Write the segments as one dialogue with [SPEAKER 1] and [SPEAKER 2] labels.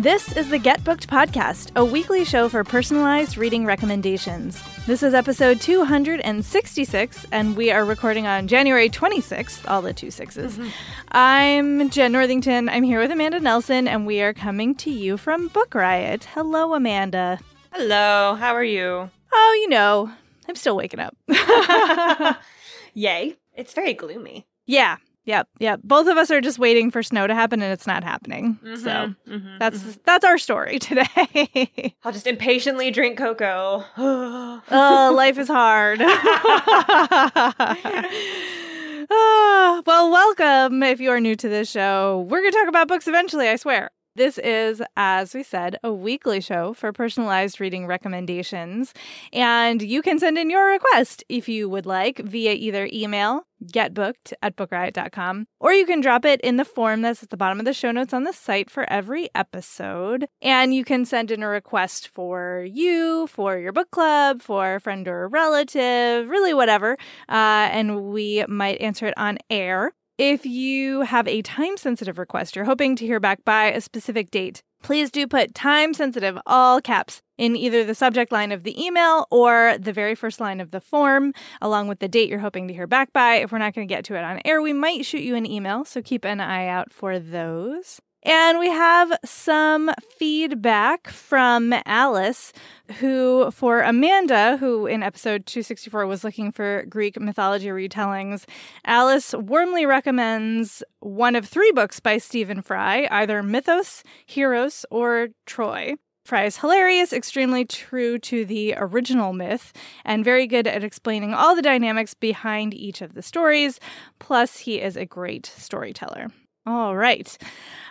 [SPEAKER 1] This is the Get Booked Podcast, a weekly show for personalized reading recommendations. This is episode 266, and we are recording on January 26th, all the two sixes. Mm-hmm. I'm Jenn Northington. I'm here with Amanda Nelson, and we are coming to you from Book Riot. Hello, Amanda.
[SPEAKER 2] Hello, how are you?
[SPEAKER 1] Oh, you know, I'm still waking up.
[SPEAKER 2] Yay. It's very gloomy.
[SPEAKER 1] yeah, yep, yep. Both of us are just waiting for snow to happen, and it's not happening.
[SPEAKER 2] Mm-hmm,
[SPEAKER 1] So that's that's our story today.
[SPEAKER 2] I'll just impatiently drink cocoa.
[SPEAKER 1] oh, life is hard. Ah, well, welcome if you are new to this show. We're going to talk about books eventually, I swear. This is, as we said, a weekly show for personalized reading recommendations. And you can send in your request if you would like via either email, getbooked at bookriot.com, or you can drop it in the form that's at the bottom of the show notes on the site for every episode. And you can send in a request for you, for your book club, for a friend or a relative, really whatever. Uh, and we might answer it on air. If you have a time sensitive request, you're hoping to hear back by a specific date, please do put time sensitive, all caps, in either the subject line of the email or the very first line of the form, along with the date you're hoping to hear back by. If we're not going to get to it on air, we might shoot you an email, so keep an eye out for those. And we have some feedback from Alice, who, for Amanda, who in episode 264 was looking for Greek mythology retellings, Alice warmly recommends one of three books by Stephen Fry, either Mythos, Heroes, or Troy. Fry is hilarious, extremely true to the original myth, and very good at explaining all the dynamics behind each of the stories. Plus, he is a great storyteller. All right.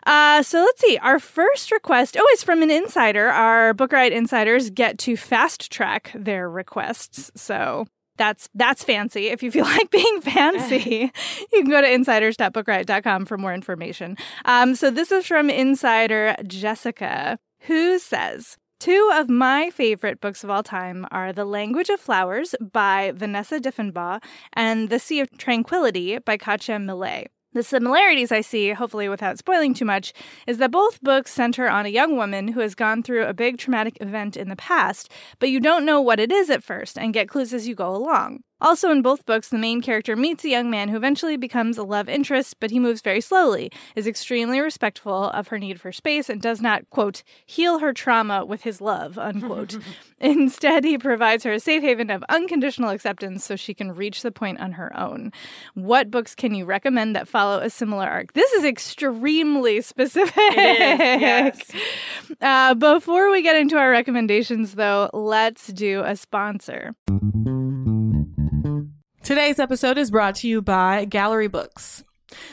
[SPEAKER 1] Uh, so let's see. Our first request, oh, it's from an insider. Our Book Riot insiders get to fast track their requests. So that's that's fancy. If you feel like being fancy, you can go to insiders.bookriot.com for more information. Um, so this is from insider Jessica, who says, Two of my favorite books of all time are The Language of Flowers by Vanessa Diffenbaugh and The Sea of Tranquility by Katja Millay. The similarities I see, hopefully without spoiling too much, is that both books center on a young woman who has gone through a big traumatic event in the past, but you don't know what it is at first and get clues as you go along. Also, in both books, the main character meets a young man who eventually becomes a love interest, but he moves very slowly, is extremely respectful of her need for space, and does not, quote, heal her trauma with his love, unquote. Instead, he provides her a safe haven of unconditional acceptance so she can reach the point on her own. What books can you recommend that follow a similar arc? This is extremely specific.
[SPEAKER 2] Is, yes.
[SPEAKER 1] Uh, before we get into our recommendations, though, let's do a sponsor.
[SPEAKER 3] Today's episode is brought to you by Gallery Books.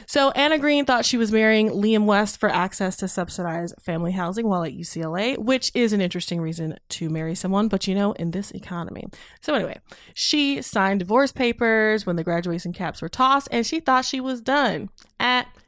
[SPEAKER 3] So, Anna Green thought she was marrying Liam West for access to subsidized family housing while at UCLA, which is an interesting reason to marry someone, but you know, in this economy. So, anyway, she signed divorce papers when the graduation caps were tossed, and she thought she was done. At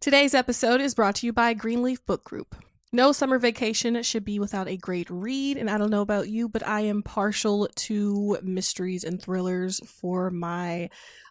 [SPEAKER 3] Today's episode is brought to you by Greenleaf Book Group. No summer vacation should be without a great read, and I don't know about you, but I am partial to mysteries and thrillers for my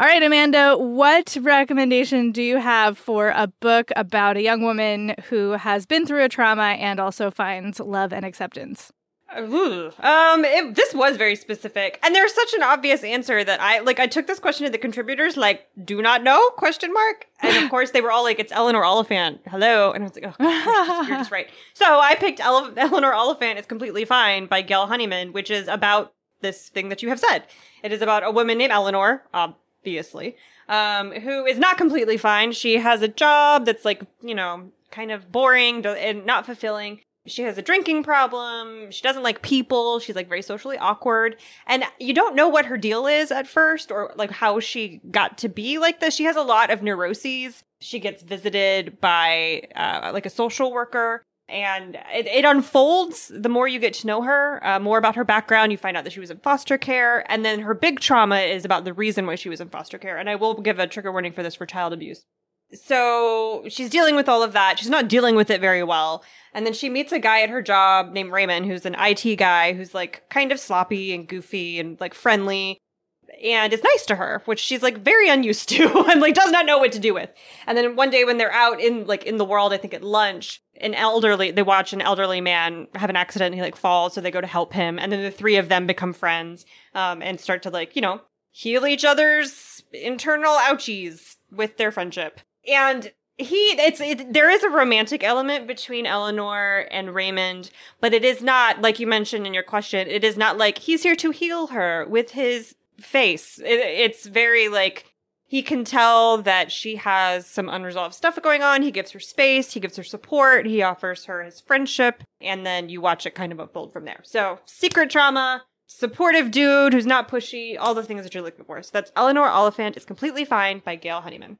[SPEAKER 1] All right, Amanda, what recommendation do you have for a book about a young woman who has been through a trauma and also finds love and acceptance?
[SPEAKER 2] Ooh. Um, it, this was very specific, and there's such an obvious answer that I like. I took this question to the contributors, like, "Do not know?" Question mark. And of course, they were all like, "It's Eleanor Oliphant." Hello, and I was like, "Oh, gosh, you're, just, right." So I picked Ele- Eleanor Oliphant is completely fine by Gail Honeyman, which is about this thing that you have said. It is about a woman named Eleanor, obviously, um, who is not completely fine. She has a job that's like, you know, kind of boring and not fulfilling. She has a drinking problem. She doesn't like people. She's like very socially awkward. And you don't know what her deal is at first or like how she got to be like this. She has a lot of neuroses. She gets visited by uh, like a social worker and it, it, unfolds the more you get to know her uh, more about her background. You find out that she was in foster care. And then her big trauma is about the reason why she was in foster care. And i will give a trigger warning for this for child abuse. So she's dealing with all of that. She's not dealing with it very well. And then she meets a guy at her job named raymond who's an it guy who's like kind of sloppy and goofy and like friendly. And is nice to her, which she's like very unused to and like does not know what to do with. And then one day when they're out in like in the world, I think at lunch, an elderly they watch an elderly man have an accident he like falls, so they go to help him, and then the three of them become friends um, and start to like you know heal each other's internal ouchies with their friendship. And he it's it, there is a romantic element between Eleanor and Raymond, but it is not like you mentioned in your question. It is not like he's here to heal her with his face. It, it's very like he can tell that she has some unresolved stuff going on. He gives her space, he gives her support, he offers her his friendship, and then you watch it kind of unfold from there. So, secret trauma, supportive dude who's not pushy, all the things that you're looking for. So that's Eleanor Oliphant is completely fine by Gail Honeyman.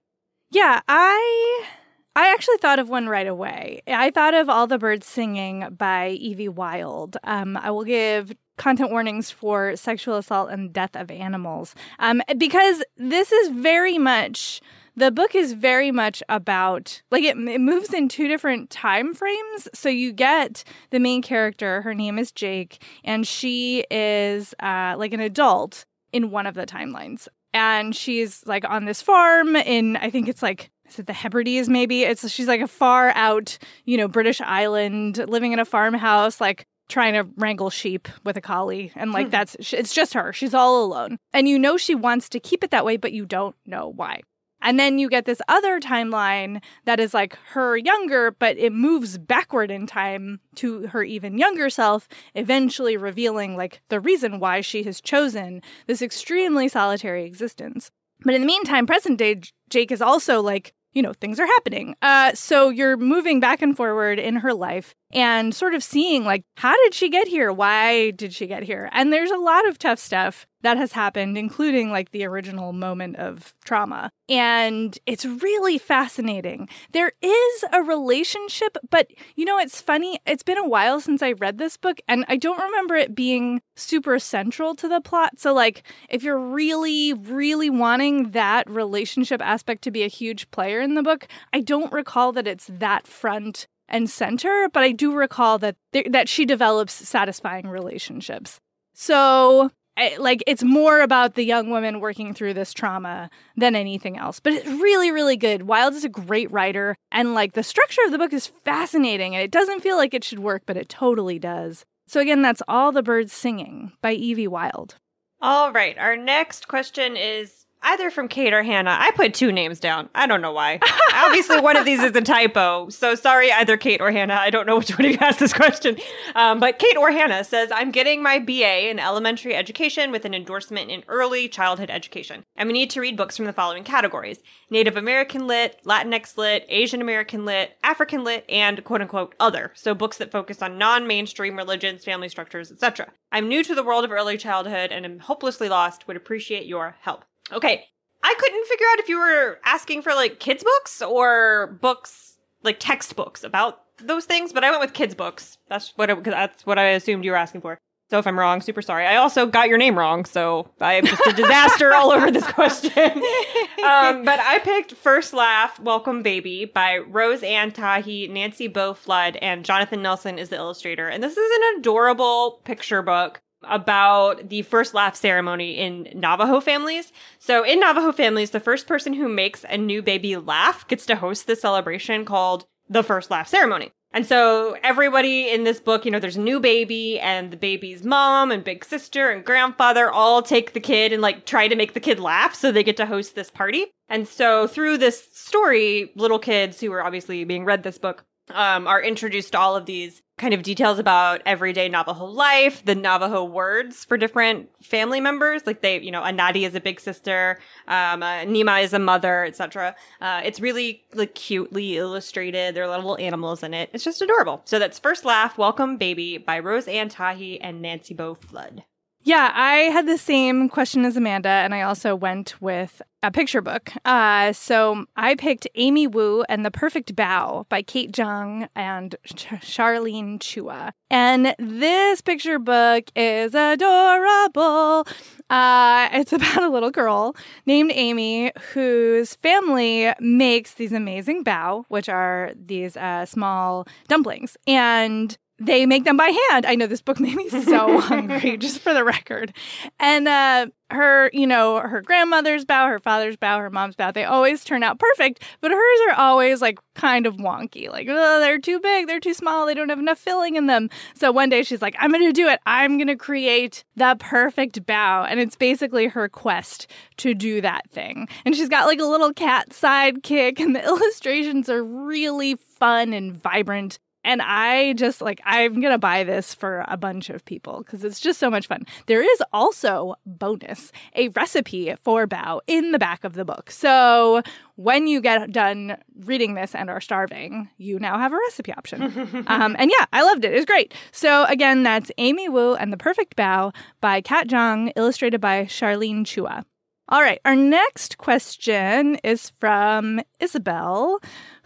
[SPEAKER 1] Yeah, I I actually thought of one right away. I thought of All the Birds Singing by Evie Wyld. Um, I will give content warnings for sexual assault and death of animals. Um, because this is very much the book is very much about like it, it moves in two different time frames. So you get the main character her name is jake and she is uh, like an adult in one of the timelines. And she's like on this farm in i think it's like is it the Hebrides maybe? It's she's like a far out, you know, British island, living in a farmhouse, like trying to wrangle sheep with a collie. And like hmm. that's it's just her. She's all alone. And you know she wants to keep it that way but you don't know why. And then you get this other timeline that is like her younger but it moves backward in time to her even younger self eventually revealing like the reason why she has chosen this extremely solitary existence. But in the meantime present day jake is also like you know, things are happening. Uh, so you're moving back and forward in her life and sort of seeing, like, how did she get here? Why did she get here? And there's a lot of tough stuff that has happened, including like the original moment of trauma. And it's really fascinating. There is a relationship, but you know, it's funny. It's been a while since I read this book, and I don't remember it being super central to the plot. So, like, if you're really, really wanting that relationship aspect to be a huge player in the book, I don't recall that it's that front and center, but I do recall that th- that she develops satisfying relationships. So I- like it's more about the young woman working through this trauma than anything else. But it's really, really good. Wyld is a great writer, and like the structure of the book is fascinating, and it doesn't feel like it should work, but it totally does. So again, that's All the Birds Singing by Evie Wyld.
[SPEAKER 2] All right. Our next question is either from Kate or Hannah. I put two names down. I don't know why. Obviously, one of these is a typo. So sorry, either Kate or Hannah. I don't know which one of you asked this question. Um, but Kate or Hannah says, I'm getting my BA in elementary education with an endorsement in early childhood education. And we need to read books from the following categories Native American lit, Latinx lit, Asian American lit, African lit, and quote unquote other. So books that focus on non mainstream religions, family structures, etc. I'm new to the world of early childhood and am hopelessly lost. Would appreciate your help. Okay. I couldn't figure out if you were asking for like kids' books or books, like textbooks about those things, but I went with kids' books. That's what it, that's what I assumed you were asking for. So if I'm wrong, super sorry. I also got your name wrong, so I'm just a disaster all over this question. Um, but I picked First Laugh, Welcome Baby by Rose Ann Tahe, Nancy Bo Flood, and Jonathan Nelson is the illustrator. And this is an adorable picture book about the first laugh ceremony in Navajo families. So in Navajo families, the first person who makes a new baby laugh gets to host the celebration called the first laugh ceremony. And so everybody in this book, you know, there's a new baby and the baby's mom and big sister and grandfather all take the kid and like try to make the kid laugh so they get to host this party. And so through this story, little kids who are obviously being read this book um, are introduced to all of these kind of details about everyday Navajo life, the Navajo words for different family members. Like they, you know, Anadi is a big sister, um, uh, Nima is a mother, etc. Uh, it's really like cutely illustrated. There are little animals in it. It's just adorable. So that's First Laugh, Welcome Baby by Rose Ann Tahe and Nancy Bo Flood.
[SPEAKER 1] Yeah, I had the same question as Amanda, and I also went with a picture book. Uh, so I picked Amy Wu and The Perfect Bao by Kate Zhang and Ch- Charlene Chua. And this picture book is adorable. Uh, it's about a little girl named Amy whose family makes these amazing bao, which are these uh, small dumplings. And they make them by hand. I know this book made me so hungry, just for the record. And uh, her, you know, her grandmother's bao, her father's bao, her mom's bao, they always turn out perfect, but hers are always like kind of wonky. Like, oh, they're too big, they're too small, they don't have enough filling in them. So one day she's like, I'm going to do it. I'm going to create the perfect bao. And it's basically her quest to do that thing. And she's got like a little cat sidekick, and the illustrations are really fun and vibrant. And I just like, I'm going to buy this for a bunch of people because it's just so much fun. There is also, bonus, a recipe for bao in the back of the book. So when you get done reading this and are starving, you now have a recipe option. um, and yeah, I loved it. It was great. So again, that's Amy Wu and The Perfect Bao by Kat Zhang, illustrated by Charlene Chua. All right, our next question is from Isabel,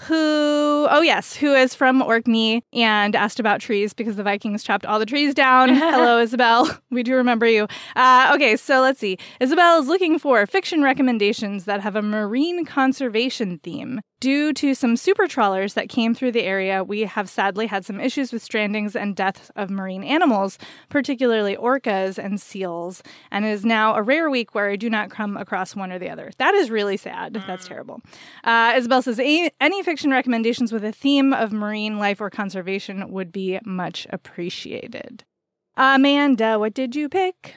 [SPEAKER 1] who, oh yes, who is from Orkney and asked about trees because the Vikings chopped all the trees down. Hello, Isabel. We do remember you. Uh, okay, so let's see. Isabel is looking for fiction recommendations that have a marine conservation theme. Due to some super trawlers that came through the area, we have sadly had some issues with strandings and deaths of marine animals, particularly orcas and seals, and it is now a rare week where I do not come across one or the other. That is really sad. That's terrible. Uh, Isabel says any fiction recommendations with a theme of marine life or conservation would be much appreciated. Amanda, what did you pick?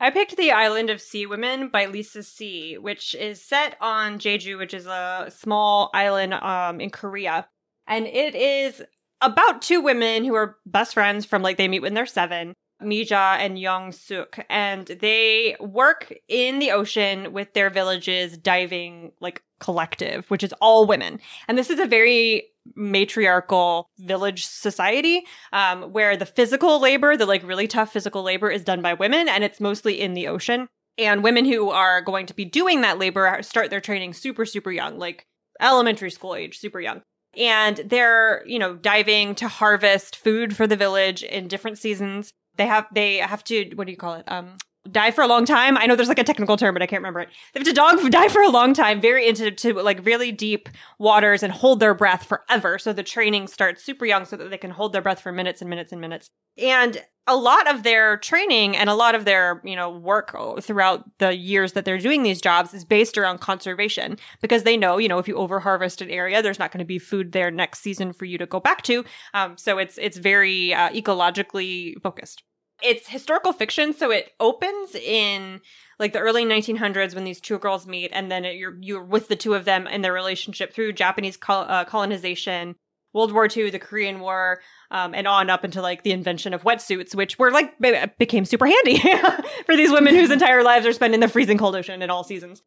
[SPEAKER 2] I picked The Island of Sea Women by Lisa See, which is set on Jeju, which is a small island um, in Korea. And it is about two women who are best friends from like they meet when they're seven, Mija and Young Suk, and they work in the ocean with their village's diving like collective, which is all women. And this is a very matriarchal village society um, where the physical labor, the like really tough physical labor, is done by women, and it's mostly in the ocean. And women who are going to be doing that labor start their training super, super young, like elementary school age, super young. And they're, you know, diving to harvest food for the village in different seasons. They have they have to what do you call it? Um die for a long time. I know there's like a technical term, but I can't remember it. They have to dog die for a long time, very into to like really deep waters and hold their breath forever. So the training starts super young so that they can hold their breath for minutes and minutes and minutes. And a lot of their training and a lot of their, you know, work throughout the years that they're doing these jobs is based around conservation because they know, you know, if you overharvest an area, there's not going to be food there next season for you to go back to. Um, so it's it's very uh, ecologically focused. It's historical fiction, so it opens in like the early 1900s when these two girls meet, and then it, you're you're with the two of them in their relationship through Japanese col- uh, colonization, World War II, the Korean War, um, and on up into like the invention of wetsuits, which were like became super handy for these women whose entire lives are spent in the freezing cold ocean in all seasons.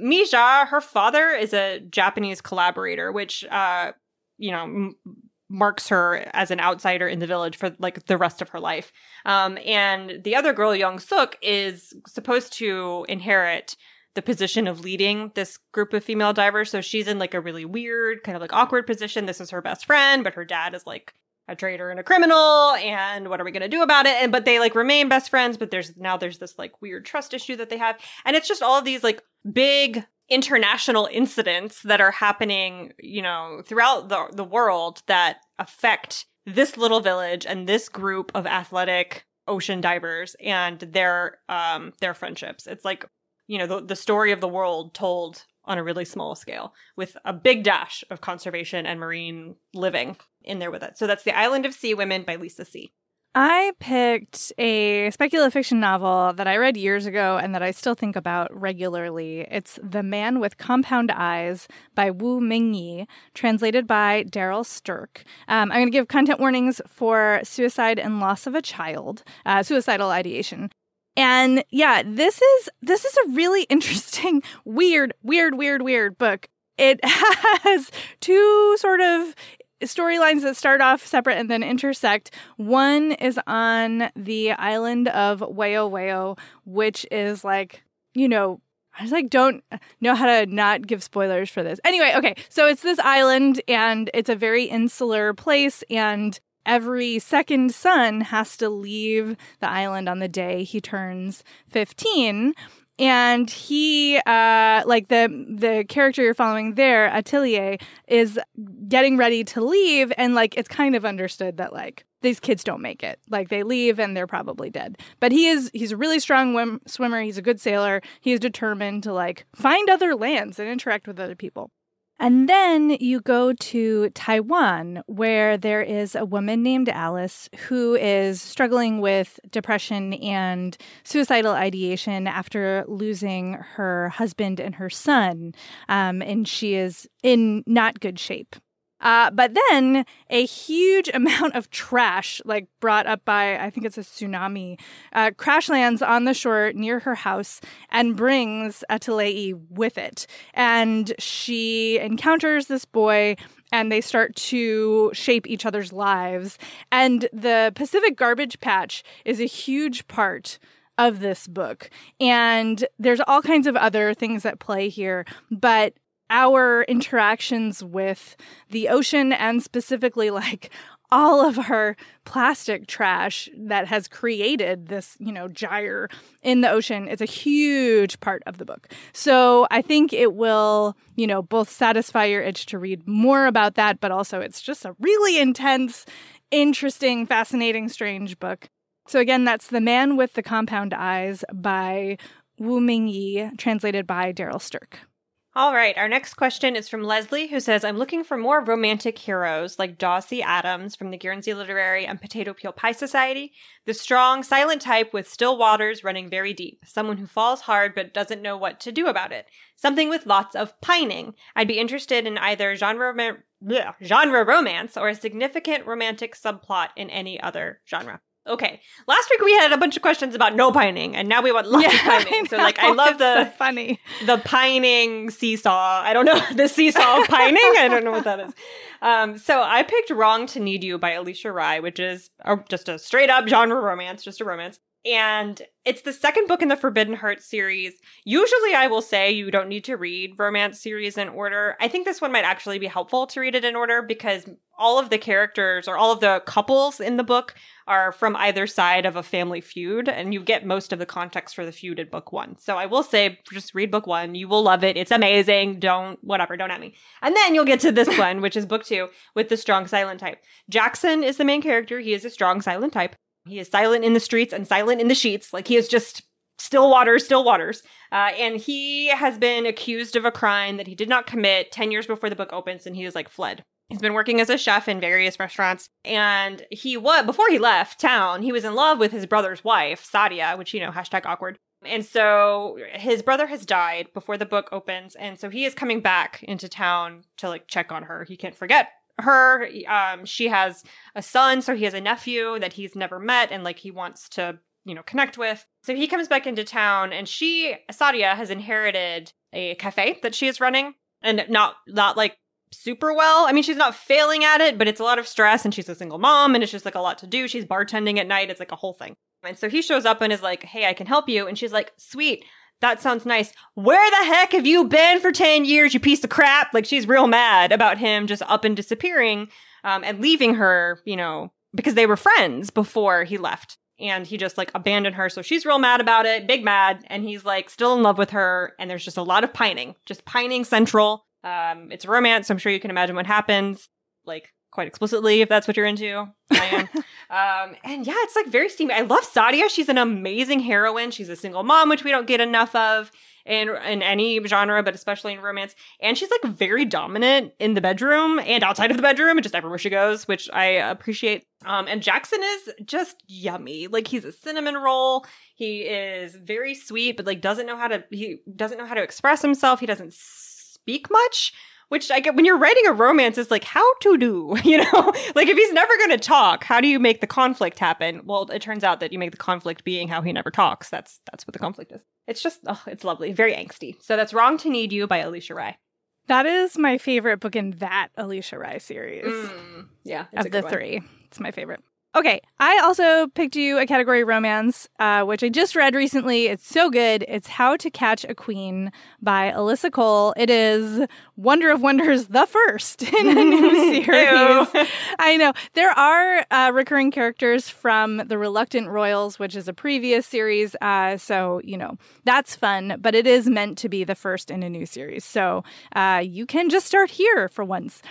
[SPEAKER 2] Mija, her father is a Japanese collaborator, which uh, you know m- marks her as an outsider in the village for like the rest of her life. Um, and the other girl, Young Suk, is supposed to inherit the position of leading this group of female divers. So she's in like a really weird, kind of like awkward position. This is her best friend, but her dad is like a traitor and a criminal and what are we going to do about it and but they like remain best friends but there's now there's this like weird trust issue that they have and it's just all of these like big international incidents that are happening, you know, throughout the, the world that affect this little village and this group of athletic ocean divers and their um their friendships. It's like, you know, the, the story of the world told on a really small scale with a big dash of conservation and marine living in there with it. So that's The Island of Sea Women by Lisa See.
[SPEAKER 1] I picked a speculative fiction novel that I read years ago and that I still think about regularly. It's The Man with Compound Eyes by Wu Mingyi, translated by Darryl Sterk. Um, I'm going to give content warnings for suicide and loss of a child, uh, suicidal ideation. And yeah, this is this is a really interesting, weird, weird, weird, weird book. It has two sort of storylines that start off separate and then intersect. One is on the island of Wayo Wayo, which is like, you know, I just like don't know how to not give spoilers for this. Anyway, okay, so it's this island and it's a very insular place and every second son has to leave the island on the day he turns 15 and he uh like the the character you're following there Atile'i is getting ready to leave. And like it's kind of understood that like these kids don't make it. Like they leave and they're probably dead. But he is he's a really strong swimmer. He's a good sailor. He is determined to like find other lands and interact with other people and then you go to Taiwan, where there is a woman named Alice who is struggling with depression and suicidal ideation after losing her husband and her son. Um, and she is in not good shape. Uh, but then a huge amount of trash, like brought up by, I think it's a tsunami, uh, crash lands on the shore near her house and brings Atile'i with it. And she encounters this boy and they start to shape each other's lives. And the Pacific Garbage Patch is a huge part of this book. And there's all kinds of other things at play here, but our interactions with the ocean and specifically like all of our plastic trash that has created this, you know, gyre in the ocean is a huge part of the book. So I think it will, you know, both satisfy your itch to read more about that, but also it's just a really intense, interesting, fascinating, strange book. So again, that's The Man with the Compound Eyes by Wu Mingyi, translated by Darryl Sterk.
[SPEAKER 2] All right, our next question is from Leslie, who says, I'm looking for more romantic heroes like Dawsey Adams from the Guernsey Literary and Potato Peel Pie Society, the strong, silent type with still waters running very deep, someone who falls hard but doesn't know what to do about it, something with lots of pining. I'd be interested in either genre, bleh, genre romance or a significant romantic subplot in any other genre. Okay. Last week we had a bunch of questions about no pining, and now we want lots yeah, of pining. So like I love the
[SPEAKER 1] so funny
[SPEAKER 2] the pining seesaw. I don't know the seesaw pining. I don't know what that is. Um, so I picked "Wrong to Need You" by Alisha Rai, which is a, just a straight up genre romance, just a romance. And it's the second book in the Forbidden Heart series. Usually, I will say you don't need to read romance series in order. I think this one might actually be helpful to read it in order because all of the characters or all of the couples in the book are from either side of a family feud, and you get most of the context for the feud in book one. So I will say, just read book one. You will love it. It's amazing. Don't, whatever, don't at me. And then you'll get to this one, which is book two with the strong silent type. Jackson is the main character. He is a strong silent type. He is silent in the streets and silent in the sheets. Like he is just still waters, still waters. Uh, and he has been accused of a crime that he did not commit 10 years before the book opens, and he is like fled. He's been working as a chef in various restaurants. And he was, before he left town, he was in love with his brother's wife, Sadia, which, you know, hashtag awkward. And so his brother has died before the book opens. And so he is coming back into town to like check on her. He can't forget her. Um, she has a son, so he has a nephew that he's never met and like he wants to, you know, connect with. So he comes back into town and she, Sadia, has inherited a cafe that she is running and not, not like super well. I mean, she's not failing at it, but it's a lot of stress and she's a single mom and it's just like a lot to do. She's bartending at night. It's like a whole thing. And so he shows up and is like, Hey, I can help you. And she's like, Sweet. That sounds nice. Where the heck have you been for 10 years, you piece of crap? Like, she's real mad about him just up and disappearing um, and leaving her, you know, because they were friends before he left. And he just like abandoned her. So she's real mad about it, big mad. And he's like still in love with her. And there's just a lot of pining, just pining central. Um, it's romance. So I'm sure you can imagine what happens. Like, quite explicitly if that's what you're into. I am. um, and yeah, it's like very steamy. I love Sadia. She's an amazing heroine. She's a single mom, which we don't get enough of in in any genre, but especially in romance. And she's like very dominant in the bedroom and outside of the bedroom and just everywhere she goes, which I appreciate. Um, and Jackson is just yummy. Like he's a cinnamon roll. He is very sweet, but like doesn't know how to he doesn't know how to express himself. He doesn't speak much which I get when you're writing a romance, it's like how to do, you know? like if he's never going to talk, how do you make the conflict happen? Well, it turns out that you make the conflict being how he never talks. That's that's what the conflict is. It's just, oh, it's lovely, very angsty. So that's Wrong to Need You by Alisha Rai.
[SPEAKER 1] That is my favorite book in that Alisha Rai series.
[SPEAKER 2] Mm, yeah,
[SPEAKER 1] of the three. It's my favorite. Okay, I also picked you a category romance, uh, which I just read recently. It's so good. It's How to Catch a Queen by Alyssa Cole. It is Wonder of Wonders, the first in a new series. I know. There are uh, recurring characters from The Reluctant Royals, which is a previous series. Uh, so, you know, that's fun, but it is meant to be the first in a new series. So uh, you can just start here for once.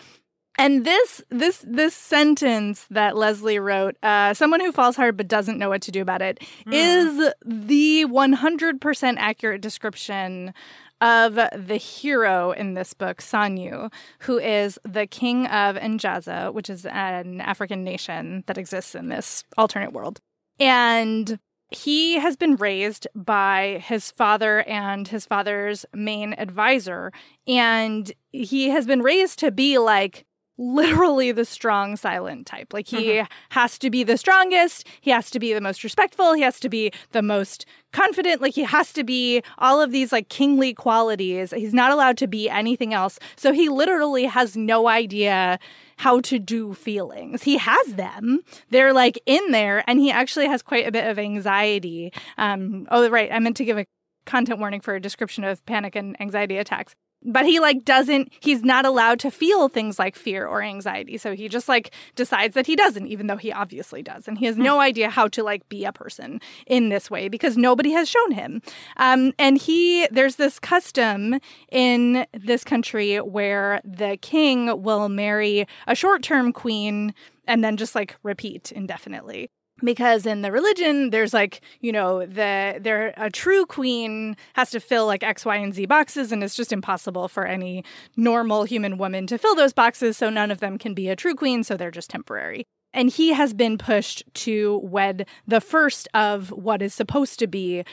[SPEAKER 1] And this this this sentence that Leslie wrote, uh, someone who falls hard but doesn't know what to do about it, mm. is the 100% accurate description of the hero in this book, Sanyu, who is the king of Njaza, which is an African nation that exists in this alternate world. And he has been raised by his father and his father's main advisor. And he has been raised to be like literally the strong silent type. Like he mm-hmm. has to be the strongest, he has to be the most respectful, he has to be the most confident, like he has to be all of these like kingly qualities. He's not allowed to be anything else. So he literally has no idea how to do feelings. He has them. They're like in there and he actually has quite a bit of anxiety. Um oh right, I meant to give a content warning for a description of panic and anxiety attacks but he like doesn't he's not allowed to feel things like fear or anxiety. So he just like decides that he doesn't even though he obviously does. And he has no idea how to like be a person in this way because nobody has shown him. Um, and he there's this custom in this country where the king will marry a short-term queen and then just like repeat indefinitely because in the religion there's like you know the there a true queen has to fill like x y and z boxes and it's just impossible for any normal human woman to fill those boxes so none of them can be a true queen so they're just temporary. And he has been pushed to wed the first of what is supposed to be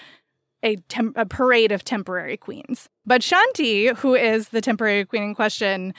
[SPEAKER 1] a, tem- a parade of temporary queens. But shanti who is the temporary queen in question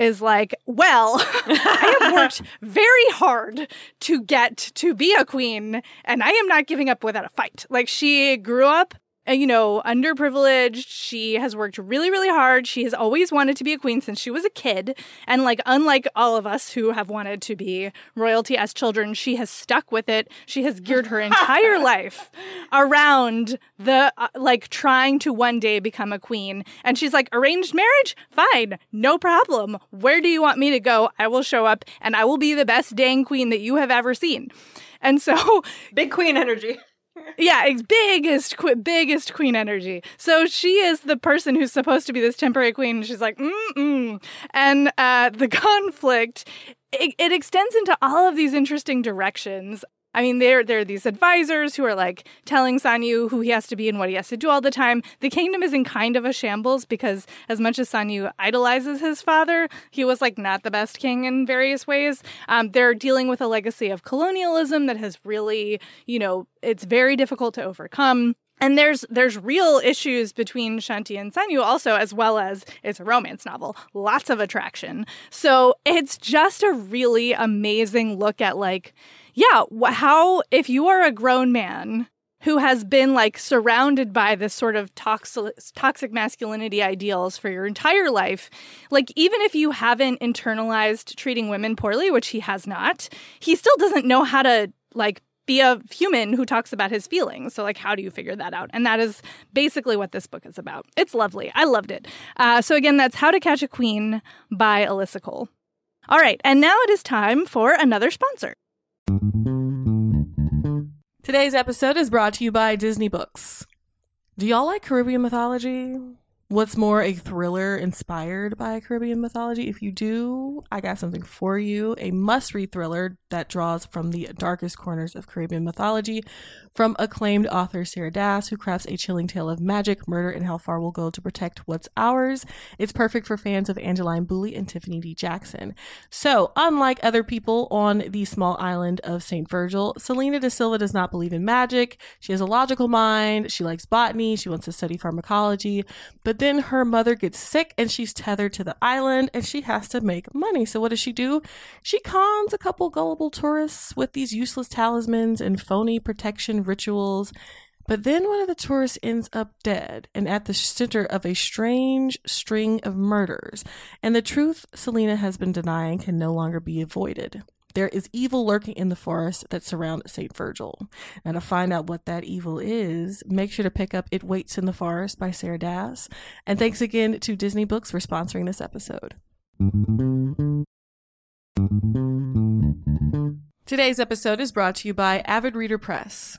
[SPEAKER 1] is like, well, I have worked very hard to get to be a queen, and I am not giving up without a fight. Like, she grew up you know, underprivileged. She has worked really, really hard. She has always wanted to be a queen since she was a kid. And, like, unlike all of us who have wanted to be royalty as children, she has stuck with it. She has geared her entire life around the, uh, like, trying to one day become a queen. And she's like, arranged marriage? Fine, no problem. Where do you want me to go? I will show up and I will be the best dang queen that you have ever seen. And so,
[SPEAKER 2] Big queen energy.
[SPEAKER 1] Yeah, biggest, que- biggest queen energy. So she is the person who's supposed to be this temporary queen. She's like, mm-mm. And uh, the conflict, it, it extends into all of these interesting directions. I mean, there, there are these advisors who are like telling Sanyu who he has to be and what he has to do all the time. The kingdom is in kind of a shambles because, as much as Sanyu idolizes his father, he was like not the best king in various ways. Um, they're dealing with a legacy of colonialism that has really, you know, it's very difficult to overcome. And there's there's real issues between Shanti and Sanyu also, as well as it's a romance novel, lots of attraction. So it's just a really amazing look at like, yeah, how if you are a grown man who has been like surrounded by this sort of toxic toxic masculinity ideals for your entire life like even if you haven't internalized treating women poorly which he has not he still doesn't know how to like be a human who talks about his feelings. So, like, how do you figure that out? And that is basically what this book is about. It's lovely. I loved it. Uh, so, again, that's How to Catch a Queen by Alyssa Cole. All right, and now it is time for another sponsor.
[SPEAKER 3] Today's episode is brought to you by Disney Books. Do y'all like Caribbean mythology? What's more, a thriller inspired by Caribbean mythology? If you do, I got something for you. A must read thriller that draws from the darkest corners of Caribbean mythology from acclaimed author Sarah Dass, who crafts a chilling tale of magic, murder, and how far we'll go to protect what's ours. It's perfect for fans of Angeline Boulley and Tiffany D. Jackson. So, unlike other people on the small island of St. Virgil, Selena da Silva does not believe in magic. She has a logical mind. She likes botany. She wants to study pharmacology. But then her mother gets sick and she's tethered to the island and she has to make money. So, what does she do? She cons a couple gullible tourists with these useless talismans and phony protection rituals. But then one of the tourists ends up dead and at the center of a strange string of murders. And the truth Selena has been denying can no longer be avoided. There is evil lurking in the forest that surround St. Virgil. Now, to find out what that evil is, make sure to pick up It Waits in the Forest by Sarah Dass. And thanks again to Disney Books for sponsoring this episode. Today's episode is brought to you by Avid Reader Press.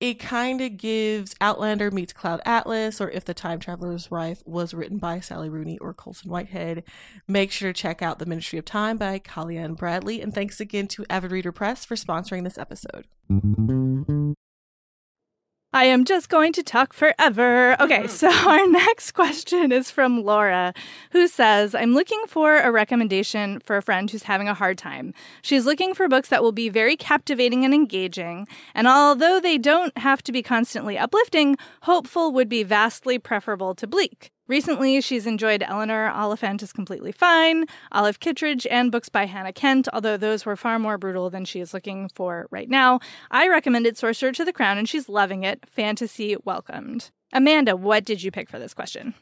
[SPEAKER 3] It kind of gives Outlander meets Cloud Atlas, or If the Time Traveler's Wife was written by Sally Rooney or Colson Whitehead. Make sure to check out The Ministry of Time by Kaliane Bradley. And thanks again to Avid Reader Press for sponsoring this episode.
[SPEAKER 1] I am just going to talk forever. Okay, so our next question is from Laura, who says, I'm looking for a recommendation for a friend who's having a hard time. She's looking for books that will be very captivating and engaging, and although they don't have to be constantly uplifting, hopeful would be vastly preferable to bleak. Recently, she's enjoyed Eleanor Oliphant is Completely Fine, Olive Kitteridge, and books by Hannah Kent, although those were far more brutal than she is looking for right now. I recommended Sorcerer to the Crown, and she's loving it. Fantasy welcomed. Amanda, what did you pick for this question?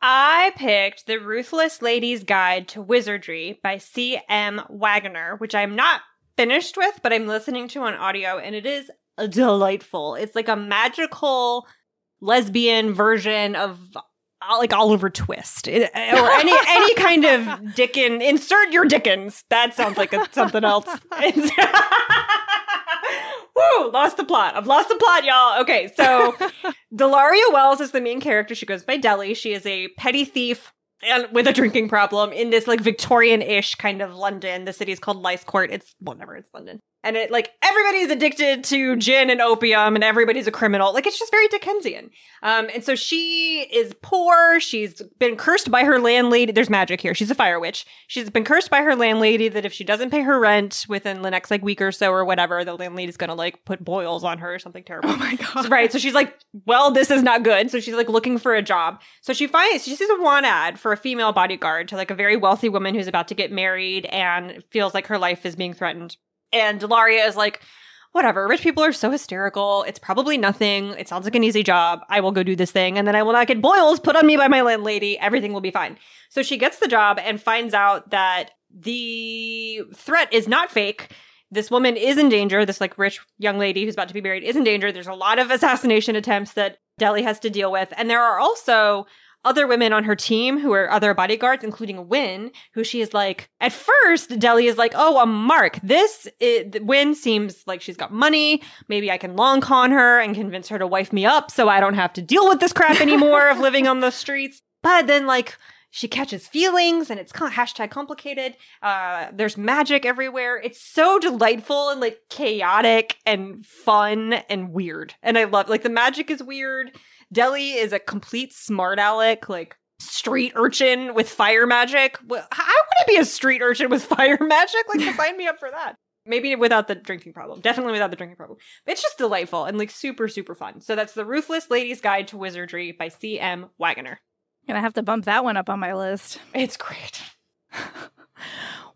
[SPEAKER 2] I picked The Ruthless Lady's Guide to Wizardry by C.M. Waggoner, which I'm not finished with, but I'm listening to on audio, and it is delightful. It's like a magical lesbian version of like Oliver Twist or any any kind of Dickens. Insert your Dickens. That sounds like a, something else. Woo! Lost the plot. I've lost the plot, y'all. Okay, so Dellaria Wells is the main character. She goes by Deli. She is a petty thief and with a drinking problem in this like Victorian-ish kind of London. The city is called Lice Court. It's whatever. It's London. And it like everybody's addicted to gin and opium, and everybody's a criminal. Like it's just very Dickensian. Um, and so she is poor. She's been cursed by her landlady. There's magic here. She's a fire witch. She's been cursed by her landlady that if she doesn't pay her rent within the next like week or so or whatever, the landlady's gonna like put boils on her or something terrible.
[SPEAKER 1] Oh my god.
[SPEAKER 2] Right. So she's like, well, this is not good. So she's like looking for a job. So she finds, she sees a want ad for a female bodyguard to like a very wealthy woman who's about to get married and feels like her life is being threatened. And Dellaria is like, whatever, rich people are so hysterical. It's probably nothing. It sounds like an easy job. I will go do this thing and then I will not get boils put on me by my landlady. Everything will be fine. So she gets the job and finds out that the threat is not fake this woman is in danger. This like rich young lady who's about to be married is in danger. There's a lot of assassination attempts that Deli has to deal with, and there are also other women on her team who are other bodyguards, including Win, who she is like. At first, Deli is like, "Oh, a mark. This is, Win seems like she's got money. Maybe I can long con her and convince her to wife me up, so I don't have to deal with this crap anymore of living on the streets." But then, like, she catches feelings and it's hashtag complicated uh there's magic everywhere it's so delightful and like chaotic and fun and weird and i love like the magic is weird deli is a complete smart aleck like street urchin with fire magic. Well, how would it be a street urchin with fire magic? Like sign me up for that. Maybe without the drinking problem. Definitely without the drinking problem. It's just delightful and like super super fun. So that's the ruthless lady's guide to wizardry by C.M. Waggoner.
[SPEAKER 1] Gonna have to bump that one up on my list.
[SPEAKER 2] it's great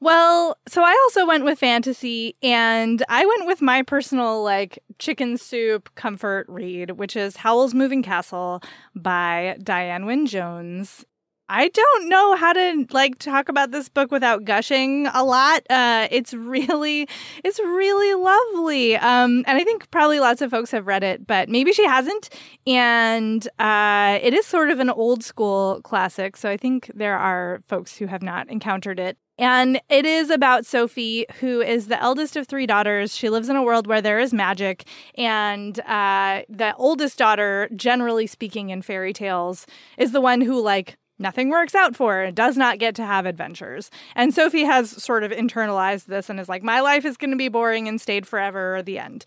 [SPEAKER 1] Well, so I also went with fantasy and I went with my personal like chicken soup comfort read, which is Howl's Moving Castle by Diana Wynne Jones. I don't know how to like talk about this book without gushing a lot. Uh, it's really, it's really lovely. Um, and I think probably lots of folks have read it, but maybe she hasn't. And uh, it is sort of an old school classic, so I think there are folks who have not encountered it. And it is about Sophie, who is the eldest of three daughters. She lives in a world where there is magic. And uh, the oldest daughter, generally speaking in fairy tales, is the one who, like, nothing works out for her, does not get to have adventures. And Sophie has sort of internalized this and is like, my life is going to be boring and stayed forever, at the end.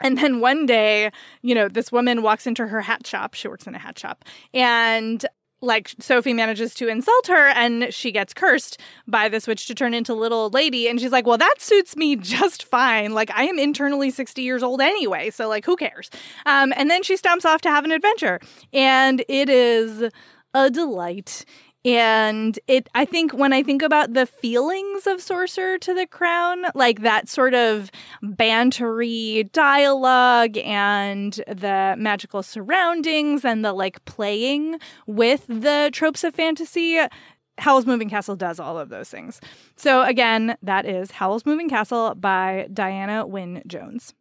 [SPEAKER 1] And then one day, you know, this woman walks into her hat shop. She works in a hat shop. And like Sophie manages to insult her and she gets cursed by this witch to turn into little lady. And she's like, Well, that suits me just fine. Like, I am internally 60 years old anyway. So, like, who cares? Um, and then she stomps off to have an adventure. And it is a delight. And it, I think when I think about the feelings of Sorcerer to the Crown, like that sort of bantery dialogue and the magical surroundings and the like playing with the tropes of fantasy, Howl's Moving Castle does all of those things. So again, that is Howl's Moving Castle by Diana Wynne Jones.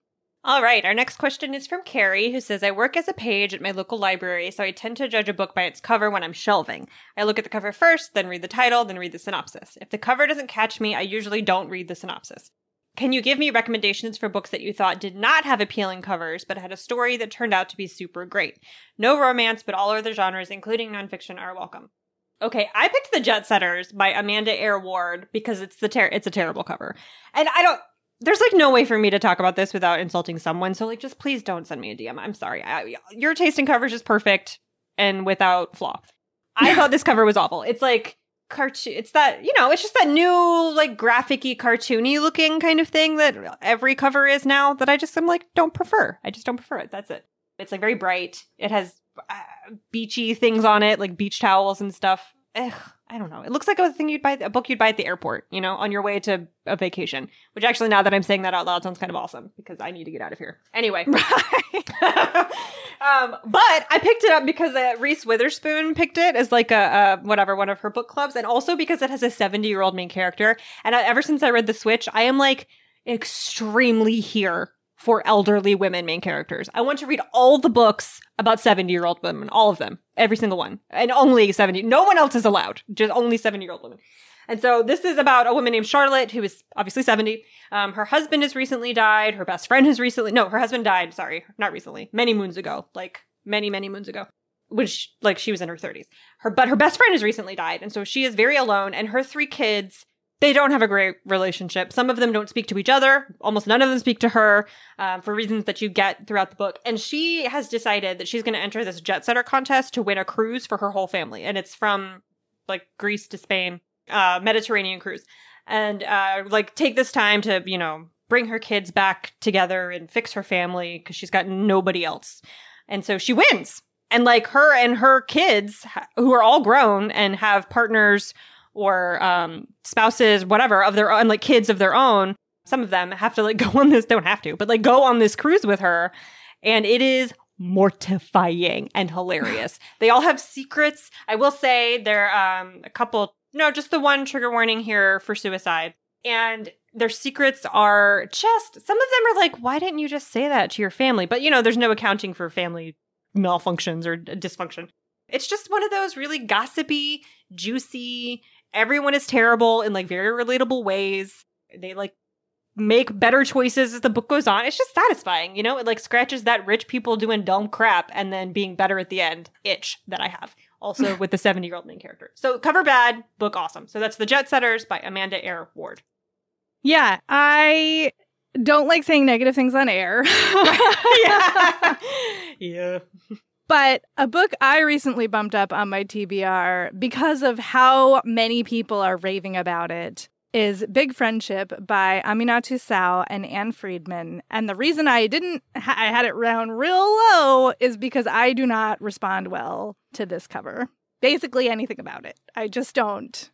[SPEAKER 2] All right, our next question is from Carrie, who says, I work as a page at my local library, so I tend to judge a book by its cover when I'm shelving. I look at the cover first, then read the title, then read the synopsis. If the cover doesn't catch me, I usually don't read the synopsis. Can you give me recommendations for books that you thought did not have appealing covers, but had a story that turned out to be super great? No romance, but all other genres, including nonfiction, are welcome. Okay, I picked The Jet Setters by Amanda Eyre Ward because it's the ter- it's a terrible cover. And I don't there's like no way for me to talk about this without insulting someone. So like just please don't send me a DM. I'm sorry. I, your taste in covers is perfect and without flaw. I thought this cover was awful. It's like cartoon. It's that you know. It's just that new like graphicy, cartoony looking kind of thing that every cover is now. That I just am like don't prefer. I just don't prefer it. That's it. It's like very bright. It has uh, beachy things on it, like beach towels and stuff. Ugh, I don't know. It looks like a thing you'd buy, a book you'd buy at the airport, you know, on your way to a vacation. Which actually, now that I'm saying that out loud, sounds kind of awesome because I need to get out of here. Anyway, um, but I picked it up because uh, Reese Witherspoon picked it as like a, a whatever one of her book clubs, and also because it has a 70 year old main character. And I, ever since I read The Switch, I am like extremely here for elderly women main characters. I want to read all the books about 70 year old women, all of them, every single one, and only 70. No one else is allowed, just only 70 year old women. And so this is about a woman named Charlotte who is obviously 70. Um, her husband has recently died. Her best friend has recently, no, her husband died. Sorry, not recently, many moons ago, like many, many moons ago. Which, like, she was in her 30s. Her, but her best friend has recently died. And so she is very alone. And her three kids they don't have a great relationship. Some of them don't speak to each other. Almost none of them speak to her um, for reasons that you get throughout the book. And she has decided that she's going to enter this jet setter contest to win a cruise for her whole family. And it's from like Greece to Spain, uh, Mediterranean cruise. And uh, like take this time to, you know, bring her kids back together and fix her family because she's got nobody else. And so she wins. And like her and her kids, who are all grown and have partners or um, spouses, whatever, of their own, like kids of their own. Some of them have to like go on this, don't have to, but like go on this cruise with her. And it is mortifying and hilarious. they all have secrets. I will say there um a couple no, just the one trigger warning here for suicide. And their secrets are just some of them are like, why didn't you just say that to your family? But you know, there's no accounting for family malfunctions or dysfunction. It's just one of those really gossipy, juicy, everyone is terrible in like very relatable ways. They like make better choices as the book goes on. It's just satisfying, you know? It like scratches that rich people doing dumb crap and then being better at the end itch that I have. Also with the 70 year old main character. So cover bad, book awesome. So that's The Jet Setters by Amanda Eyre Ward.
[SPEAKER 1] Yeah, I don't like saying negative things on air.
[SPEAKER 2] yeah. yeah.
[SPEAKER 1] But a book I recently bumped up on my TBR because of how many people are raving about it is Big Friendship by Aminatou Sow and Ann Friedman. And the reason I didn't, I had it round real low is because I do not respond well to this cover. Basically, anything about it. I just don't.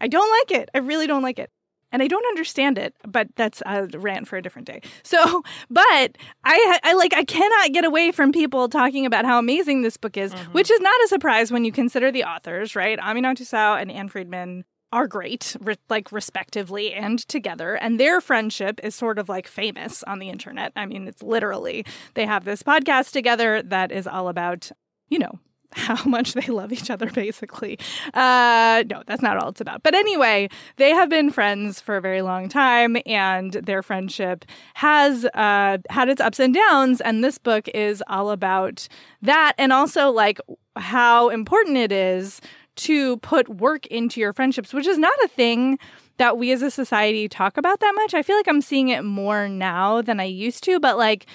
[SPEAKER 1] I don't like it. I really don't like it and I don't understand it, but that's a rant for a different day. So, but I, I like, I cannot get away from people talking about how amazing this book is, mm-hmm. which is not a surprise when you consider the authors, right? Aminatou Sow and Ann Friedman are great, re- like respectively and together. And their friendship is sort of like famous on the internet. I mean, it's literally, they have this podcast together that is all about, you know, how much they love each other, basically. Uh, no, that's not all it's about. But anyway, they have been friends for a very long time, and their friendship has uh, had its ups and downs. And this book is all about that, and also like how important it is to put work into your friendships, which is not a thing that we as a society talk about that much. I feel like I'm seeing it more now than I used to, but like,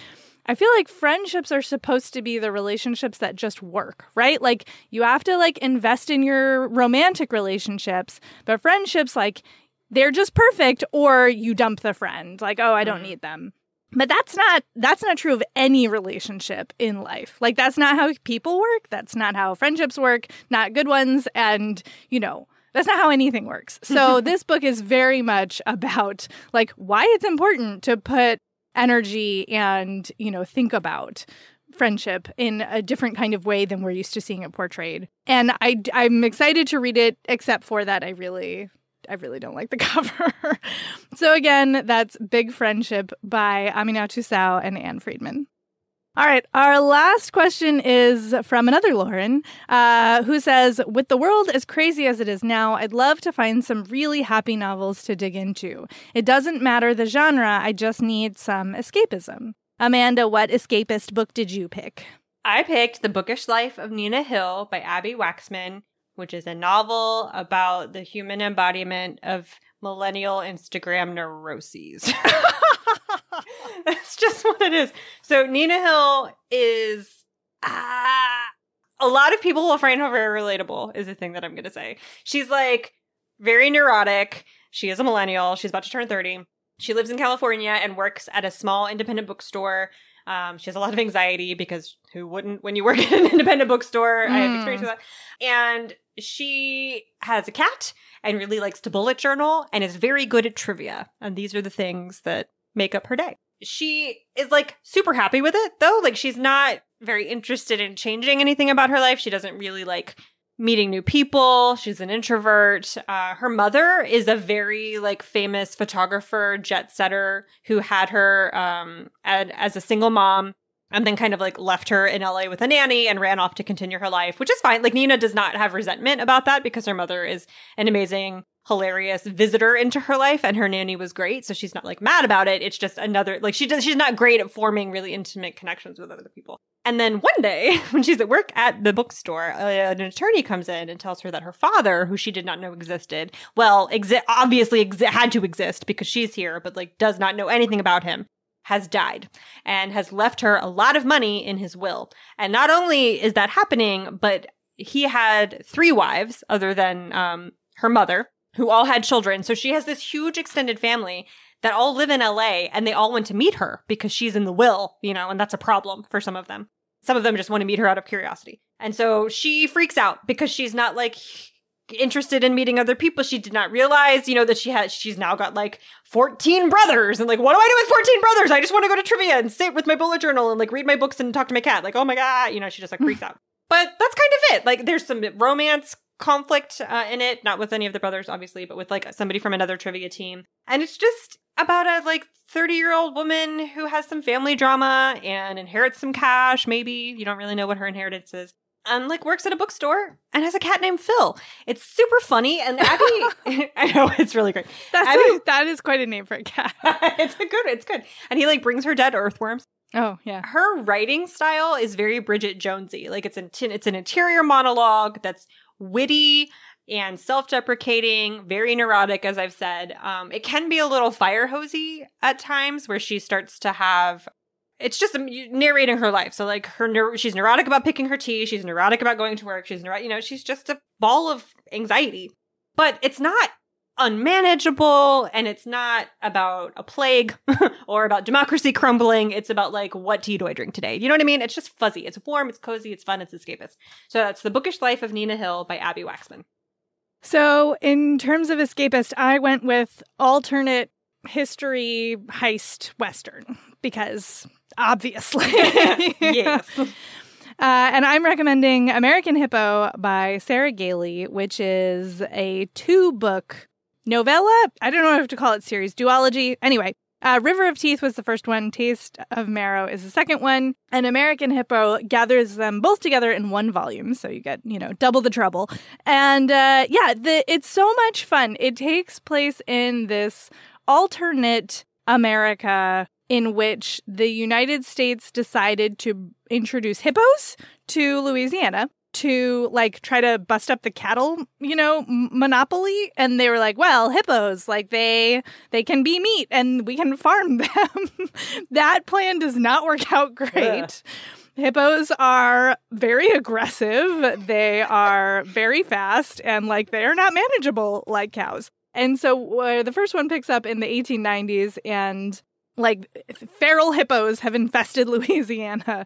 [SPEAKER 1] I feel like friendships are supposed to be the relationships that just work, right? Like you have to like invest in your romantic relationships, but friendships like they're just perfect or you dump the friend. Like, oh, I don't mm-hmm. need them. But that's not that's not true of any relationship in life. Like that's not how people work. That's not how friendships work, not good ones and, you know, that's not how anything works. So this book is very much about like why it's important to put energy and, you know, think about friendship in a different kind of way than we're used to seeing it portrayed. And I I'm excited to read it except for that I really I really don't like the cover. so again, that's Big Friendship by Aminatou Sow and Ann Friedman. All right. Our last question is from another Lauren uh, who says With the world as crazy as it is now, I'd love to find some really happy novels to dig into. It doesn't matter the genre, I just need some escapism. Amanda, what escapist book did you pick?
[SPEAKER 2] I picked The Bookish Life of Nina Hill by Abbi Waxman, which is a novel about the human embodiment of millennial Instagram neuroses. That's just what it is. So Nina Hill is uh, a lot of people will find her very relatable, is the thing that I'm gonna say. She's like very neurotic. She is a millennial. She's about to turn 30. She lives in California and works at a small independent bookstore. Um, she has a lot of anxiety because who wouldn't when you work at an independent bookstore? Mm. I have experience with that. And she has a cat and really likes to bullet journal and is very good at trivia. And these are the things that make up her day. She is like super happy with it though. Like she's not very interested in changing anything about her life. She doesn't really like meeting new people. She's an introvert. Uh, her mother is a very like famous photographer, jet setter who had her um, ad, as a single mom and then kind of like left her in LA with a nanny and ran off to continue her life, which is fine. Like Nina does not have resentment about that because her mother is an amazing hilarious visitor into her life and her nanny was great so she's not like mad about it. It's just another like she does she's not great at forming really intimate connections with other people. And then one day when she's at work at the bookstore uh, an attorney comes in and tells her that her father who she did not know existed well exi- obviously exi- had to exist because she's here but like does not know anything about him has died and has left her a lot of money in his will. And not only is that happening but he had three wives other than um, her mother who all had children. So she has this huge extended family that all live in LA and they all went to meet her because she's in the will, you know, and that's a problem for some of them. Some of them just want to meet her out of curiosity. And so she freaks out because she's not like interested in meeting other people. She did not realize, you know, that she has she's now got like 14 brothers and like what do I do with 14 brothers? I just want to go to trivia and sit with my bullet journal and like read my books and talk to my cat. Like, oh my god, you know, she just like freaks out. But that's kind of it. Like there's some romance conflict uh, in it, not with any of the brothers, obviously, but with like somebody from another trivia team. And it's just about a like 30 year old woman who has some family drama and inherits some cash, maybe. You don't really know what her inheritance is. And like works at a bookstore and has a cat named Phil. It's super funny. And Abby, I know it's really great.
[SPEAKER 1] That's
[SPEAKER 2] Abby,
[SPEAKER 1] a, that is quite a name for a cat.
[SPEAKER 2] it's a good, it's good. And he like brings her dead earthworms.
[SPEAKER 1] Oh yeah.
[SPEAKER 2] Her writing style is very Bridget Jonesy. Like it's an it's an interior monologue that's witty and self-deprecating, very neurotic, as I've said. Um, it can be a little fire hosey at times, where she starts to have. It's just um, narrating her life. So like her, she's neurotic about picking her tea. She's neurotic about going to work. She's neurotic. You know, she's just a ball of anxiety. But it's not unmanageable and it's not about a plague or about democracy crumbling. It's about like, what tea do I drink today? You know what I mean? It's just fuzzy. It's warm, it's cozy, it's fun, it's escapist. So that's The Bookish Life of Nina Hill by Abbi Waxman.
[SPEAKER 1] So, in terms of escapist, I went with alternate history heist western because obviously.
[SPEAKER 2] yes.
[SPEAKER 1] Uh, and I'm recommending American Hippo by Sarah Gailey, which is a two book novella. I don't know if to call it series, duology. Anyway, uh, River of Teeth was the first one. Taste of Marrow is the second one. And American Hippo gathers them both together in one volume, so you get you know double the trouble. And uh, yeah, the, it's so much fun. It takes place in this alternate America in which the United States decided to introduce hippos to Louisiana to like try to bust up the cattle, you know, m- monopoly and they were like, "Well, hippos, like they they can be meat and we can farm them." that plan does not work out great. Yeah. Hippos are very aggressive. They are very fast and like they are not manageable like cows. And so uh, the first one picks up in the 1890s and like feral hippos have infested Louisiana.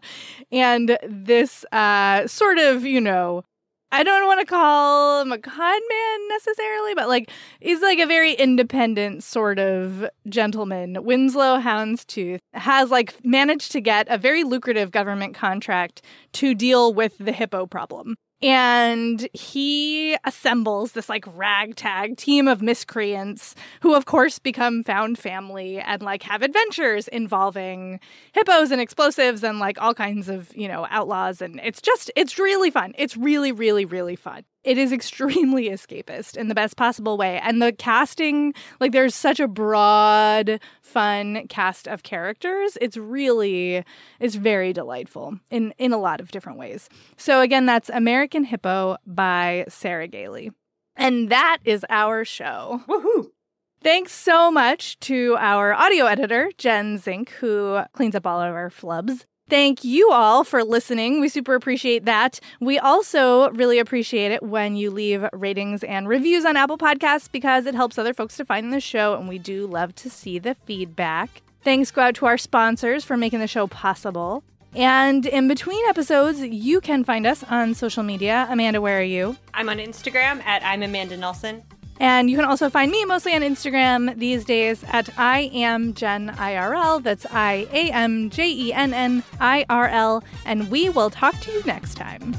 [SPEAKER 1] And this uh, sort of, you know, I don't want to call him a con man necessarily, but like he's like a very independent sort of gentleman. Winslow Houndstooth has like managed to get a very lucrative government contract to deal with the hippo problem and he assembles this like ragtag team of miscreants who of course become found family and like have adventures involving hippos and explosives and like all kinds of you know outlaws. And it's just it's really fun. It's really really really fun it is extremely escapist in the best possible way. And the casting like there's such a broad fun cast of characters. It's really it's very delightful in in a lot of different ways. So again that's american hippo by sarah gailey. And that is our show.
[SPEAKER 2] Woohoo!
[SPEAKER 1] Thanks so much to our audio editor, Jen Zink, who cleans up all of our flubs. Thank you all for listening. We super appreciate that. We also really appreciate it when you leave ratings and reviews on Apple Podcasts because it helps other folks to find the show, and we do love to see the feedback. Thanks go out to our sponsors for making the show possible. And in between episodes, you can find us on social media. Amanda, where are you?
[SPEAKER 2] I'm on Instagram at I'm Amanda Nelson.
[SPEAKER 1] And you can also find me mostly on Instagram these days at I am Jenn IRL. That's I A M J E N N I R L. And we will talk to you next time.